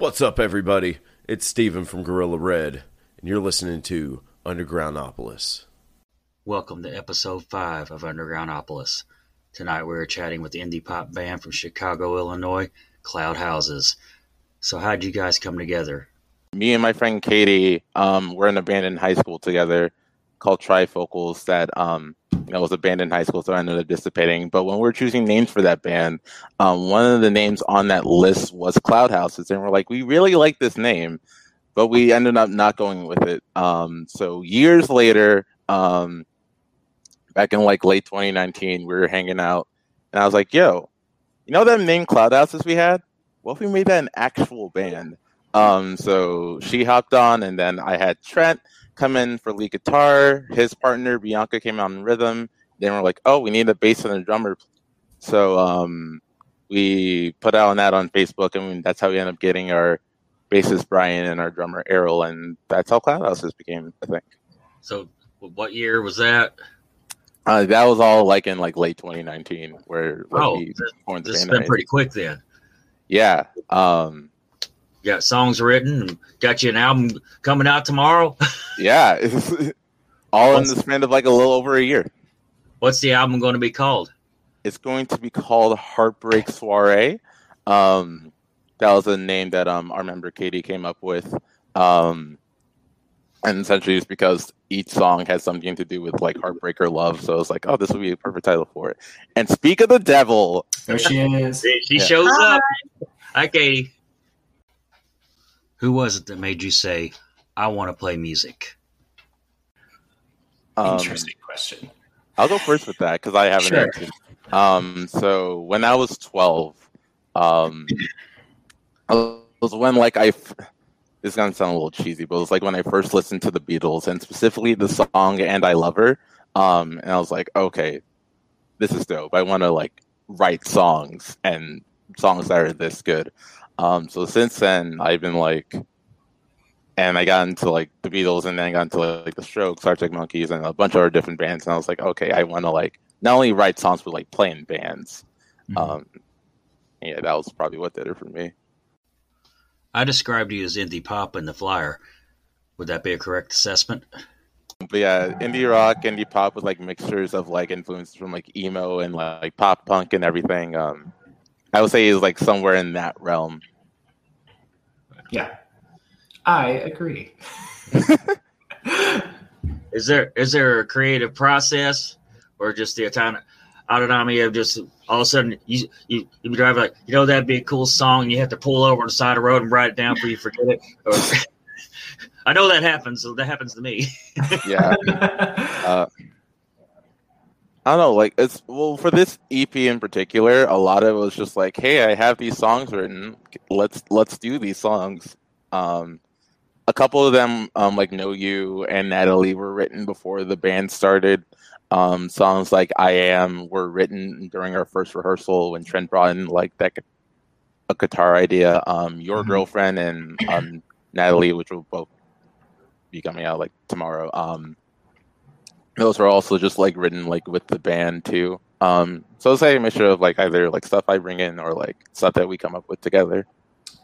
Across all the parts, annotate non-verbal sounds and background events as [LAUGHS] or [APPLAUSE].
What's up, everybody? It's Steven from Gorilla Red, and you're listening to Undergroundopolis. Welcome to episode 5 of Undergroundopolis. Tonight we're chatting with the indie pop band from Chicago, Illinois, Cloud Houses. So, how'd you guys come together? Me and my friend Katie um, were in a band in high school together called Trifocals that um, know, was a band in high school, so I ended up dissipating. But when we are choosing names for that band, um, one of the names on that list was Cloud Houses, and we're like, we really like this name, but we ended up not going with it. Um, so years later, um, back in like late 2019, we were hanging out, and I was like, yo, you know that name Cloud Houses we had? What if we made that an actual band? Um, so she hopped on, and then I had Trent come in for lead guitar. His partner Bianca came out in rhythm. Then we're like, oh, we need a bass and a drummer. So um, we put out an ad on Facebook, and that's how we ended up getting our bassist Brian and our drummer Errol, and that's how Cloud Houses became. I think. So, what year was that? Uh, that was all like in like late 2019, where like, oh, this, this has been pretty quick then. Yeah. Um, got songs written got you an album coming out tomorrow. [LAUGHS] Yeah [LAUGHS] all what's, in the span of like a little over a year. What's the album going to be called? It's going to be called heartbreak soiree. Um, that was a name that um, our member katie came up with. Um, and essentially it's because each song has something to do with like heartbreak or love. So it's like oh this would be a perfect title for it. And speak of the devil. There she is. She shows Hi. up hi katie who was it that made you say, I want to play music? Um, Interesting question. I'll go first with that because I haven't sure. answered. Um, so when I was 12, um, it was when like I, this is gonna sound a little cheesy, but it was like when I first listened to the Beatles and specifically the song "And I Love Her," um, and I was like, okay, this is dope. I want to like write songs and songs that are this good. Um, so since then, I've been like, and I got into like the Beatles, and then I got into like the Strokes, Arctic Monkeys, and a bunch of other different bands. And I was like, okay, I want to like not only write songs but like play in bands. Mm-hmm. Um, yeah, that was probably what did it for me. I described you as indie pop in the flyer. Would that be a correct assessment? But yeah, indie rock, indie pop with like mixtures of like influences from like emo and like pop punk and everything. Um, I would say is like somewhere in that realm. Yeah, I agree. [LAUGHS] is there is there a creative process or just the autonomy of just all of a sudden you you you drive like you know that'd be a cool song and you have to pull over on the side of the road and write it down before you forget it. Or, [LAUGHS] I know that happens. So that happens to me. yeah. [LAUGHS] Uh, I don't know, like it's well for this EP in particular, a lot of it was just like, hey, I have these songs written. Let's let's do these songs. Um, a couple of them, um, like Know You and Natalie, were written before the band started. Um, songs like I Am were written during our first rehearsal when Trent brought in like that a guitar idea. Um, Your mm-hmm. Girlfriend and um, Natalie, which will both be coming out like tomorrow. Um, those were also just like written like with the band too. Um, so it's like a mixture of like either like stuff I bring in or like stuff that we come up with together.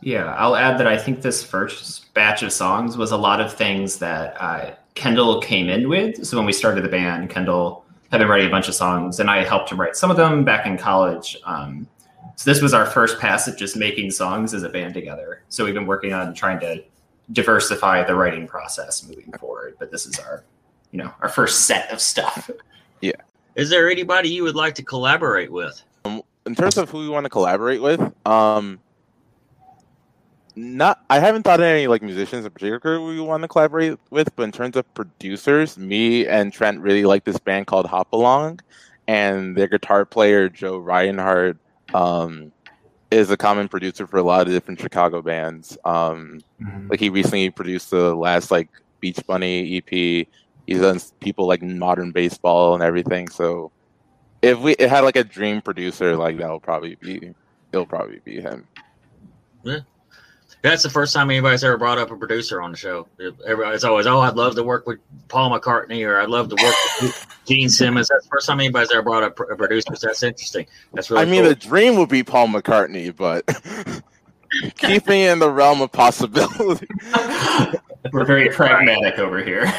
Yeah, I'll add that I think this first batch of songs was a lot of things that uh, Kendall came in with. So when we started the band, Kendall had been writing a bunch of songs, and I helped him write some of them back in college. Um, so this was our first pass at just making songs as a band together. So we've been working on trying to diversify the writing process moving forward. But this is our you know our first set of stuff. [LAUGHS] Yeah. Is there anybody you would like to collaborate with? Um, in terms of who we want to collaborate with, um, not I haven't thought of any like musicians in particular we want to collaborate with, but in terms of producers, me and Trent really like this band called Hop Along, and their guitar player Joe Reinhart um, is a common producer for a lot of different Chicago bands. Um, mm-hmm. Like he recently produced the last like Beach Bunny EP he's done people like modern baseball and everything. So if we it had like a dream producer, like that will probably be it'll probably be him. Yeah. That's the first time anybody's ever brought up a producer on the show. Everybody's always, oh, I'd love to work with Paul McCartney or I'd love to work with [LAUGHS] Gene Simmons. That's the first time anybody's ever brought up a producer. So that's interesting. That's really I mean, cool. the dream would be Paul McCartney, but [LAUGHS] keep me in the realm of possibility. [LAUGHS] We're very pragmatic over here.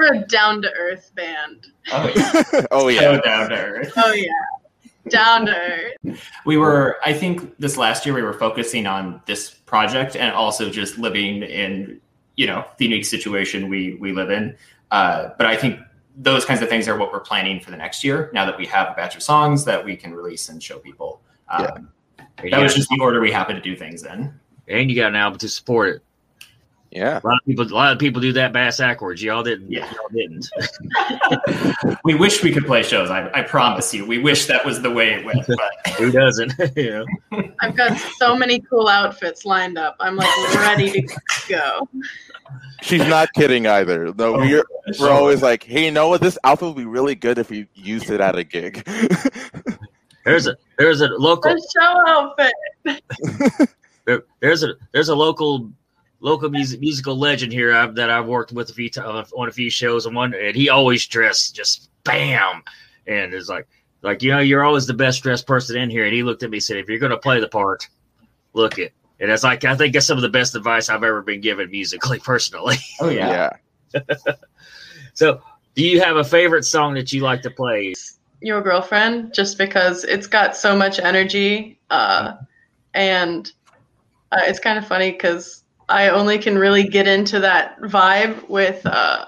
We're a down to earth band. Oh yeah, [LAUGHS] oh so yeah, down to earth. Oh yeah, down to earth. We were, I think, this last year we were focusing on this project and also just living in, you know, the unique situation we we live in. Uh, but I think those kinds of things are what we're planning for the next year. Now that we have a batch of songs that we can release and show people. Um, Yeah. That you was just the order we happen to do things in. and you got an album to support it. Yeah. A lot of people, a lot of people do that bass backwards. Y'all didn't. Yeah. Y'all didn't. [LAUGHS] [LAUGHS] we wish we could play shows. I, I promise you. We wish that was the way it went. [LAUGHS] But Who doesn't? you know. I've got so many cool outfits lined up. I'm like ready to go. She's not kidding either. No, we're oh, we're always like, hey, you know what? This outfit would be really good if you used it at a gig. There's a there's a local A show outfit. there, there's a there's a local local music musical legend here I've, that I've worked with a few times on a few shows and one and he always dressed just bam. And it's like like you know you're always the best dressed person in here. And he looked at me and said if you're gonna play the part look it. And it's like I think that's some of the best advice I've ever been given musically [LAUGHS] personally. Oh yeah. yeah. [LAUGHS] so do you have a favorite song that you like to play? Your girlfriend, just because it's got so much energy, uh, and uh, it's kind of funny because I only can really get into that vibe with. Uh,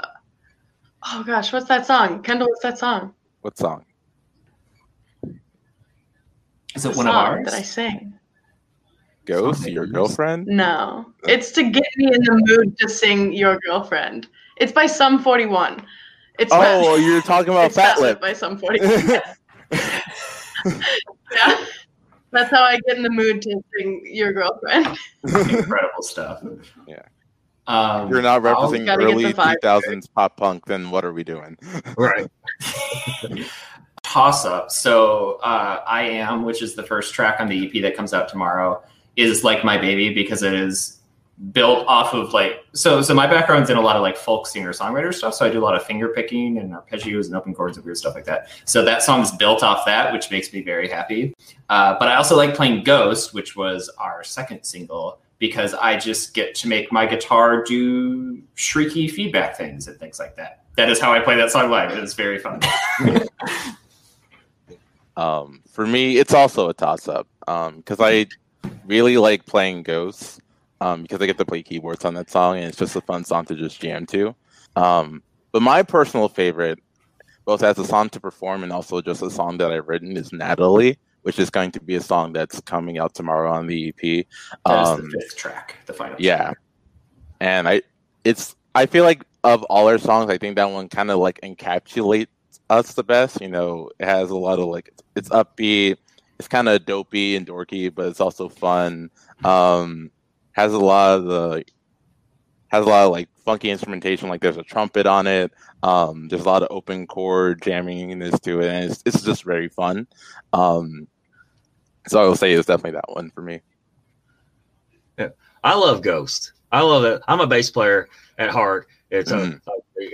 oh gosh, what's that song? Kendall, what's that song? What song? Is it The one of ours? that I sing? Ghost, Song your girlfriend? No, it's to get me in the mood to sing "Your Girlfriend." It's by Sum Forty One. It's Oh, Fat- you're talking about [LAUGHS] it's Fat Fat Lip. by Sum Forty One. [LAUGHS] [LAUGHS] yeah, that's how I get in the mood to sing "Your Girlfriend." Incredible stuff. Yeah. Um, You're not I'll- representing gotta early 2000s pop punk, then what are we doing? right [LAUGHS] toss up. So uh, I am, which is the first track on the EP that comes out tomorrow, is like my baby because it is built off of like so. So my background's in a lot of like folk singer songwriter stuff. So I do a lot of finger picking and arpeggios and open chords and weird stuff like that. So that song's built off that, which makes me very happy. Uh, but I also like playing Ghost, which was our second single. Because I just get to make my guitar do shrieky feedback things and things like that. That is how I play that song live. It is very fun. [LAUGHS] Um, for me, it's also a toss up because I really like playing Ghosts um, because I get to play keyboards on that song and it's just a fun song to just jam to. Um, but my personal favorite, both as a song to perform and also just a song that I've written, is Natalie, which is going to be a song that's coming out tomorrow on the EP. Um, the fifth track, the final. yeah track. and i it's i feel like of all our songs i think that one kind of like encapsulates us the best you know it has a lot of like it's upbeat it's kind of dopey and dorky but it's also fun um has a lot of the has a lot of like funky instrumentation like there's a trumpet on it um there's a lot of open chord jammingness to it and it's, it's just very fun um so i will say it's definitely that one for me Yeah. I love Ghost. I love it. I'm a bass player at heart. It's a.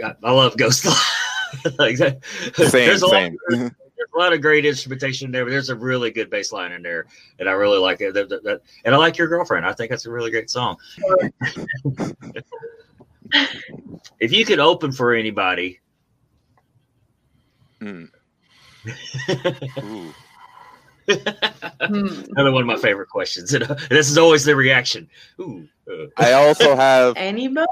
I I love Ghost. [LAUGHS] like that. same there's a lot, same [LAUGHS] there's a lot of great instrumentation there, but there's a really good bass line in there, and I really like it. That, that- that- and I like your girlfriend. I think that's a really great song. [LAUGHS] if you could open for anybody, Mm. Ooh. [LAUGHS] Hmm. another one of my favorite questions. And, [LAUGHS] uh, this is always the reaction. Ooh, uh, I also have Anybody?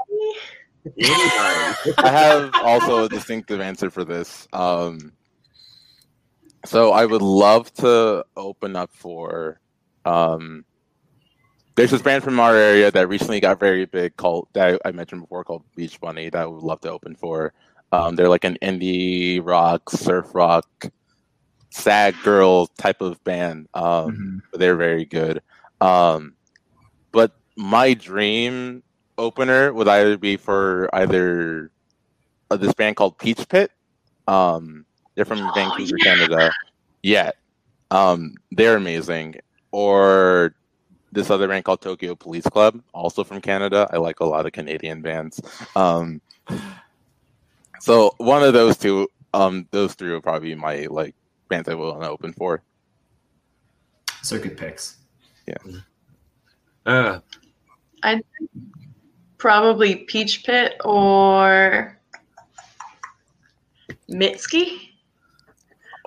anybody. I have also a distinctive answer for this. Um, so I would love to open up for. Um, there's this band from our area that recently got very big called that I mentioned before called Beach Bunny that I would love to open for. Um, they're like an indie rock, surf rock, sad girl type of band. Um, Mhm. but they're very good. Um, but my dream opener would either be for either uh, this band called Peach Pit. Um, they're from Oh, Vancouver, yeah. Canada. Yeah, um, they're amazing. Or this other band called Tokyo Police Club, also from Canada. I like a lot of Canadian bands. Um, so one of those two, um, those three will probably be my like bands I will open for. Circuit good picks. Uh, I'd probably Peach Pit or Mitski.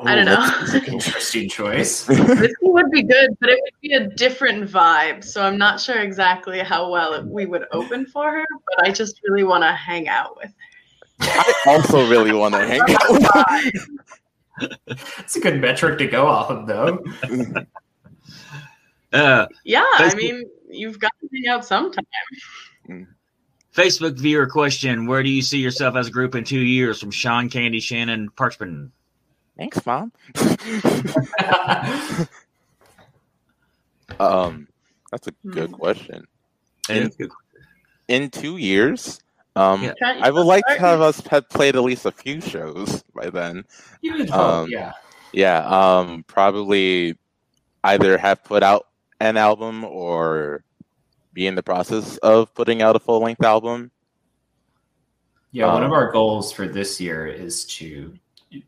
I don't know. that's- [LAUGHS] Interesting choice. [LAUGHS] Mitski would be good, but it would be a different vibe. So I'm not sure exactly how well it, we would open for her, but I just really want to hang out with her. I also really want to [LAUGHS] hang out with her. It's a good metric to go off of, though. uh, yeah, I mean, you've got to hang out sometime. Facebook viewer question: Where do you see yourself as a group in two years? From Sean Candy Shannon Parchman. Thanks, mom. [LAUGHS] um, that's a good Hmm. question. And In two years, um, Yeah. I would like to have us have played at least a few shows by then. you hope, Um, yeah. Yeah, um, probably either have put out an album or be in the process of putting out a full length album. Yeah, one of Um, our goals for this year is to,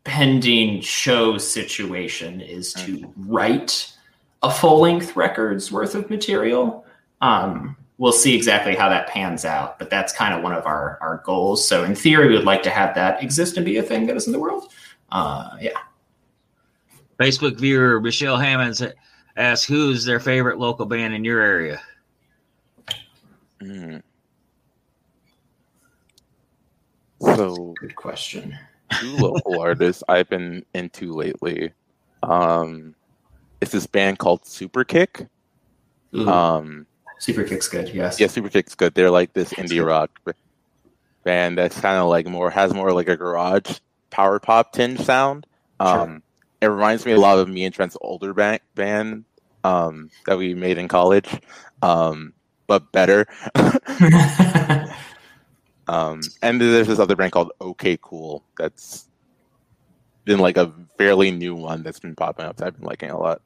pending show situation, is to write a full length record's worth of material. Um, we'll see exactly how that pans out, but that's kind of one of our, our goals. So, in theory, we would like to have that exist and be a thing that is in the world. Uh, yeah. Facebook viewer Michelle Hammonds asks, "Who's their favorite local band in your area?" Mm. So Good question. Two local artists I've been into lately. Um, it's this band called Super Kick. Um, Super Kick's good, yes. yeah, Super Kick's good. They're like this indie rock band that's kind of like more has more like a garage power pop tinge sound. Um, It reminds me a lot of me and Trent's older band, band um, that we made in college, um, but better. [LAUGHS] [LAUGHS] um, and there's this other band called OK Cool that's been like a fairly new one that's been popping up. That I've been liking a lot.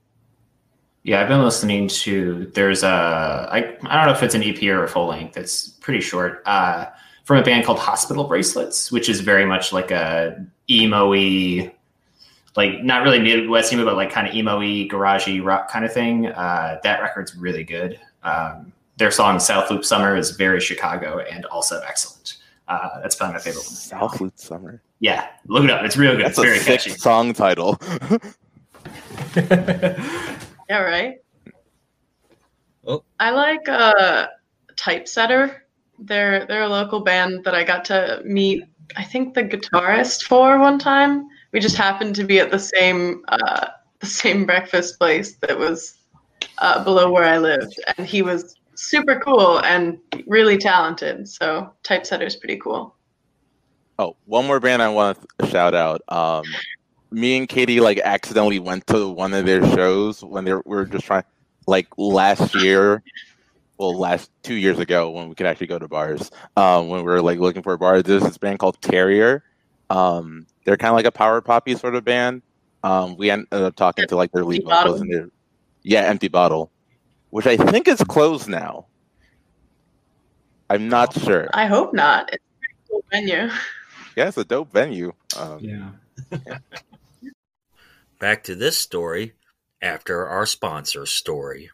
Yeah, I've been listening to. There's a. I I don't know if it's an EP or a full length. It's pretty short. Uh, from a band called Hospital Bracelets, which is very much like a emo-y, like not really Midwest emo, but like kind of emo-y, garagey rock kind of thing. Uh, that record's really good. Um, their song "South Loop Summer" is very Chicago and also excellent. Uh, that's probably my favorite one. South Loop Summer. Yeah, look it up. It's real good. That's it's very a sick catchy. song title. [LAUGHS] Yeah, right. Oh. I like uh Typesetter. They're they're a local band that I got to meet. I think the guitarist for one time. We just happened to be at the same uh, the same breakfast place that was uh, below where I lived, and he was super cool and really talented. So Typesetter's pretty cool. Oh, one more band I want to shout out. Um, me and Katie like accidentally went to one of their shows when they were, we were just trying, like last year, well, last two years ago when we could actually go to bars. Um, when we were like looking for a bar, there's this band called Carrier. Um, they're kind of like a power poppy sort of band. Um, we ended up talking to like their lead vocals and their yeah, Empty Bottle, which I think is closed now. I'm not sure. I hope not. It's a pretty cool venue. Yeah, it's a dope venue. Um, Yeah. [LAUGHS] Back to this story after our sponsor story.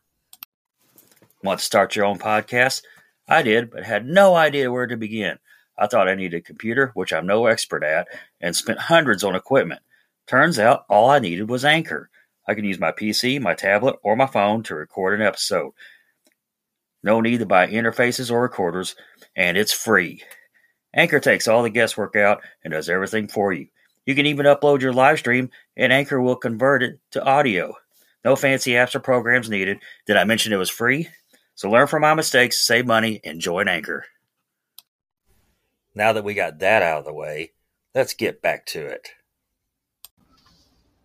Want to start your own podcast? I did, but had no idea where to begin. I thought I needed a computer, which I'm no expert at, and spent hundreds on equipment. Turns out all I needed was Anchor. I can use my PC, my tablet, or my phone to record an episode. No need to buy interfaces or recorders, and it's free. Anchor takes all the guesswork out and does everything for you. You can even upload your live stream, and Anchor will convert it to audio. No fancy apps or programs needed. Did I mention it was free? So learn from my mistakes, save money, and join Anchor. Now that we got that out of the way, let's get back to it.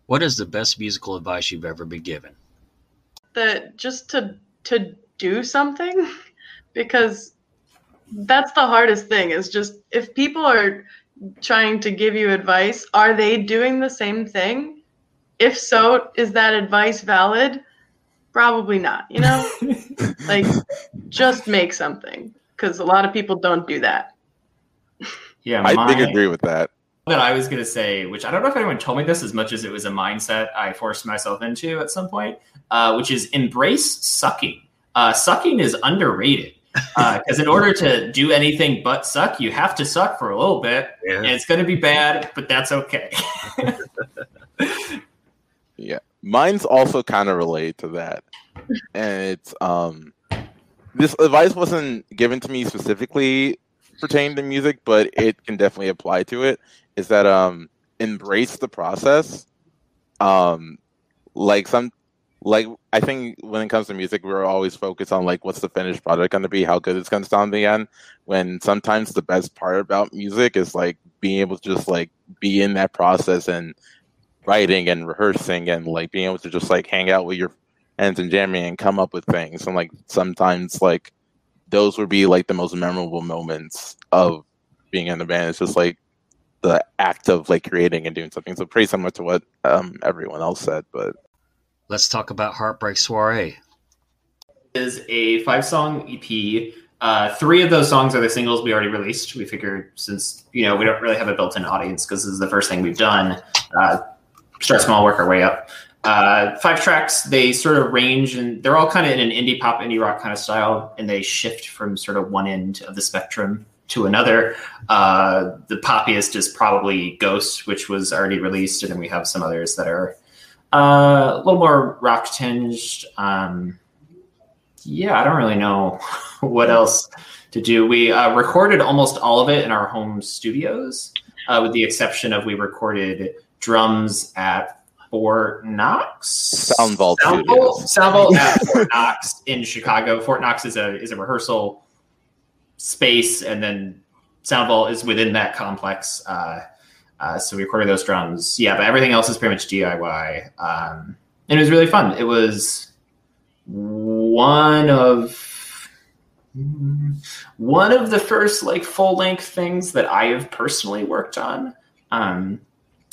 What is the best musical advice you've ever been given? that just to to do something [LAUGHS] because that's the hardest thing is just if people are trying to give you advice are they doing the same thing if so is that advice valid probably not you know [LAUGHS] like just make something because a lot of people don't do that Yeah, I big agree with that. That I was going to say, which I don't know if anyone told me this as much as it was a mindset I forced myself into at some point, uh, which is embrace sucking. uh, sucking is underrated. [LAUGHS] Because in order to do anything but suck, you have to suck for a little bit. Yeah. And it's going to be bad, but that's okay. [LAUGHS] Yeah, mine's also kind of related to that, and it's um, this advice wasn't given to me specifically pertaining to music, but it can definitely apply to it. Is that um, embrace the process. Um, like some, like I think when it comes to music, we're always focused on like what's the finished product going to be, how good it's going to sound in the end. When sometimes the best part about music is like being able to just like be in that process and writing and rehearsing and like being able to just like hang out with your friends and jamming and come up with things and like sometimes like those would be like the most memorable moments of being in the band it's just like the act of like creating and doing something so pretty similar to what um everyone else said but Let's talk about Heartbreak Soiree. is a five song EP. Uh, three of those songs are the singles we already released. We figured since you know we don't really have a built-in audience because this is the first thing we've done. Uh, start small, work our way up. Uh, five tracks. They sort of range and they're all kind of in an indie pop, indie rock kind of style, and they shift from sort of one end of the spectrum to another. Uh, the poppiest is probably Ghost, which was already released, and then we have some others that are uh, a little more rock tinged. Um, yeah, I don't really know [LAUGHS] what else to do. We uh, recorded almost all of it in our home studios, uh, with the exception of we recorded drums at Fort Knox. Sound Vault Sound. Vault, Sound Vault at [LAUGHS] Fort Knox in Chicago. Fort Knox is a is a rehearsal space, and then Sound Vault is within that complex. Uh, uh, so we recorded those drums. Yeah, but everything else is pretty much DIY. Um, and it was really fun. It was one of one of the first like full length things that I have personally worked on. Um,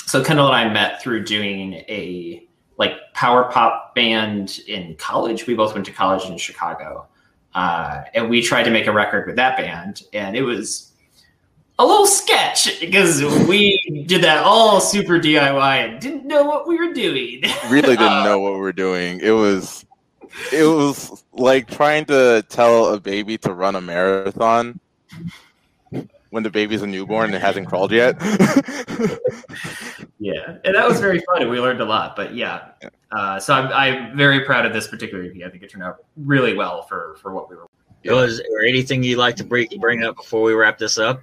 so Kendall and I met through doing a like power pop band in college. We both went to college in Chicago, uh, and we tried to make a record with that band, and it was a little sketch because we did that all super DIY and didn't know what we were doing. [LAUGHS] really didn't Uh, know what we were doing it was it was like trying to tell a baby to run a marathon when the baby's a newborn and hasn't crawled yet [LAUGHS] Yeah, and that was very fun, and we learned a lot. But yeah, uh, so I'm, I'm very proud of this particular EP. I think it turned out really well for for what we were. Was there anything you'd like to bring, bring up before we wrap this up?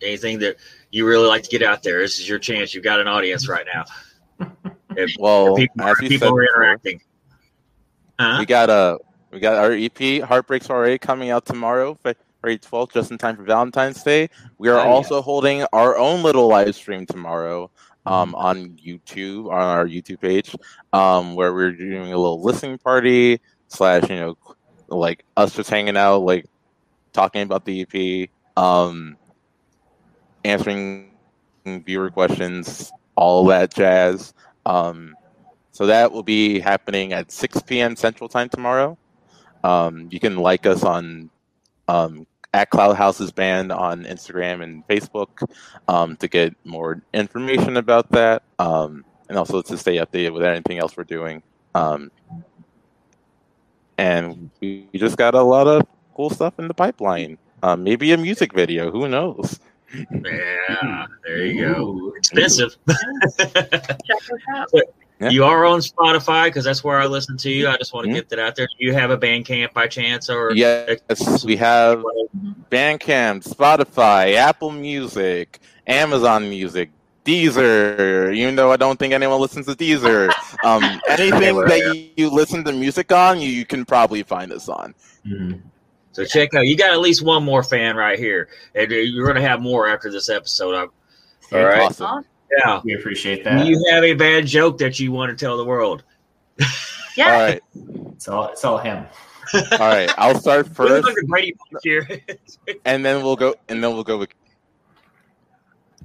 Anything that you really like to get out there? This is your chance. You've got an audience right now. [LAUGHS] If well people, as you people said are before, interacting. Huh? we got a we got our ep heartbreak soiree coming out tomorrow february 12th just in time for valentine's day we are Oh, yeah. also holding our own little live stream tomorrow um, on youtube on our youtube page um, where we're doing a little listening party slash you know like us just hanging out like talking about the ep um, answering viewer questions all that jazz um, so that will be happening at 6 p.m. Central Time tomorrow. Um, you can like us on um, at Cloud Houses Band on Instagram and Facebook um, to get more information about that, um, and also to stay updated with anything else we're doing. Um, and we we just got a lot of cool stuff in the pipeline. Um, maybe a music video. Who knows? Yeah, there you go. Ooh. Expensive. Check us out. [LAUGHS] Yeah. You are on Spotify because that's where I listen to you. I just want to Mhm. get that out there. Do you have a Bandcamp by chance, or Yes, we have Bandcamp, Spotify, Apple Music, Amazon Music, Deezer. Even though I don't think anyone listens to Deezer, um, [LAUGHS] anything that you, you listen to music on, you, you can probably find us on. Mhm. So check out. You got at least one more fan right here, and you're going to have more after this episode. All right. Awesome. Yeah. We appreciate that. you have a bad joke that you want to tell the world? Yeah. All right, It's all it's all him. all right. I'll start [LAUGHS] first, like a Brady Bunch here. [LAUGHS] and then we'll go, and then we'll go with.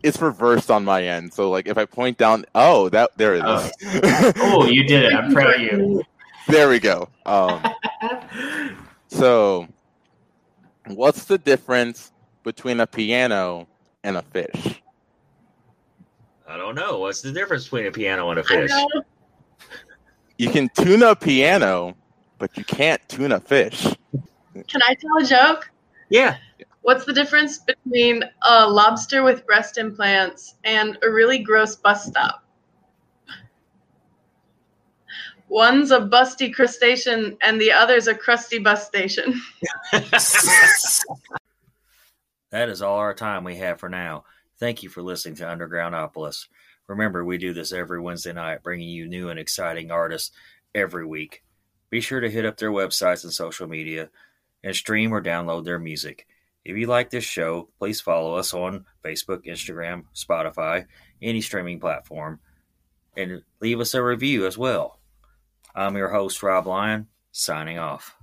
It's reversed on my end, so like if I point down, oh, that there it is. Oh, you did it! I'm proud of you. [LAUGHS] there we go. Um, so, what's the difference between a piano and a fish? I don't know. What's the difference between a piano and a fish? You can tune a piano, but you can't tune a fish. Can I tell a joke? Yeah. What's the difference between a lobster with breast implants and a really gross bus stop? One's a busty crustacean and the other's a crusty bus station. [LAUGHS] [LAUGHS] That is all our time we have for now. Thank you for listening to Undergroundopolis. Remember, we do this every Wednesday night, bringing you new and exciting artists every week. Be sure to hit up their websites and social media and stream or download their music. If you like this show, please follow us on Facebook, Instagram, Spotify, any streaming platform, and leave us a review as well. I'm your host, Rob Lyon, signing off.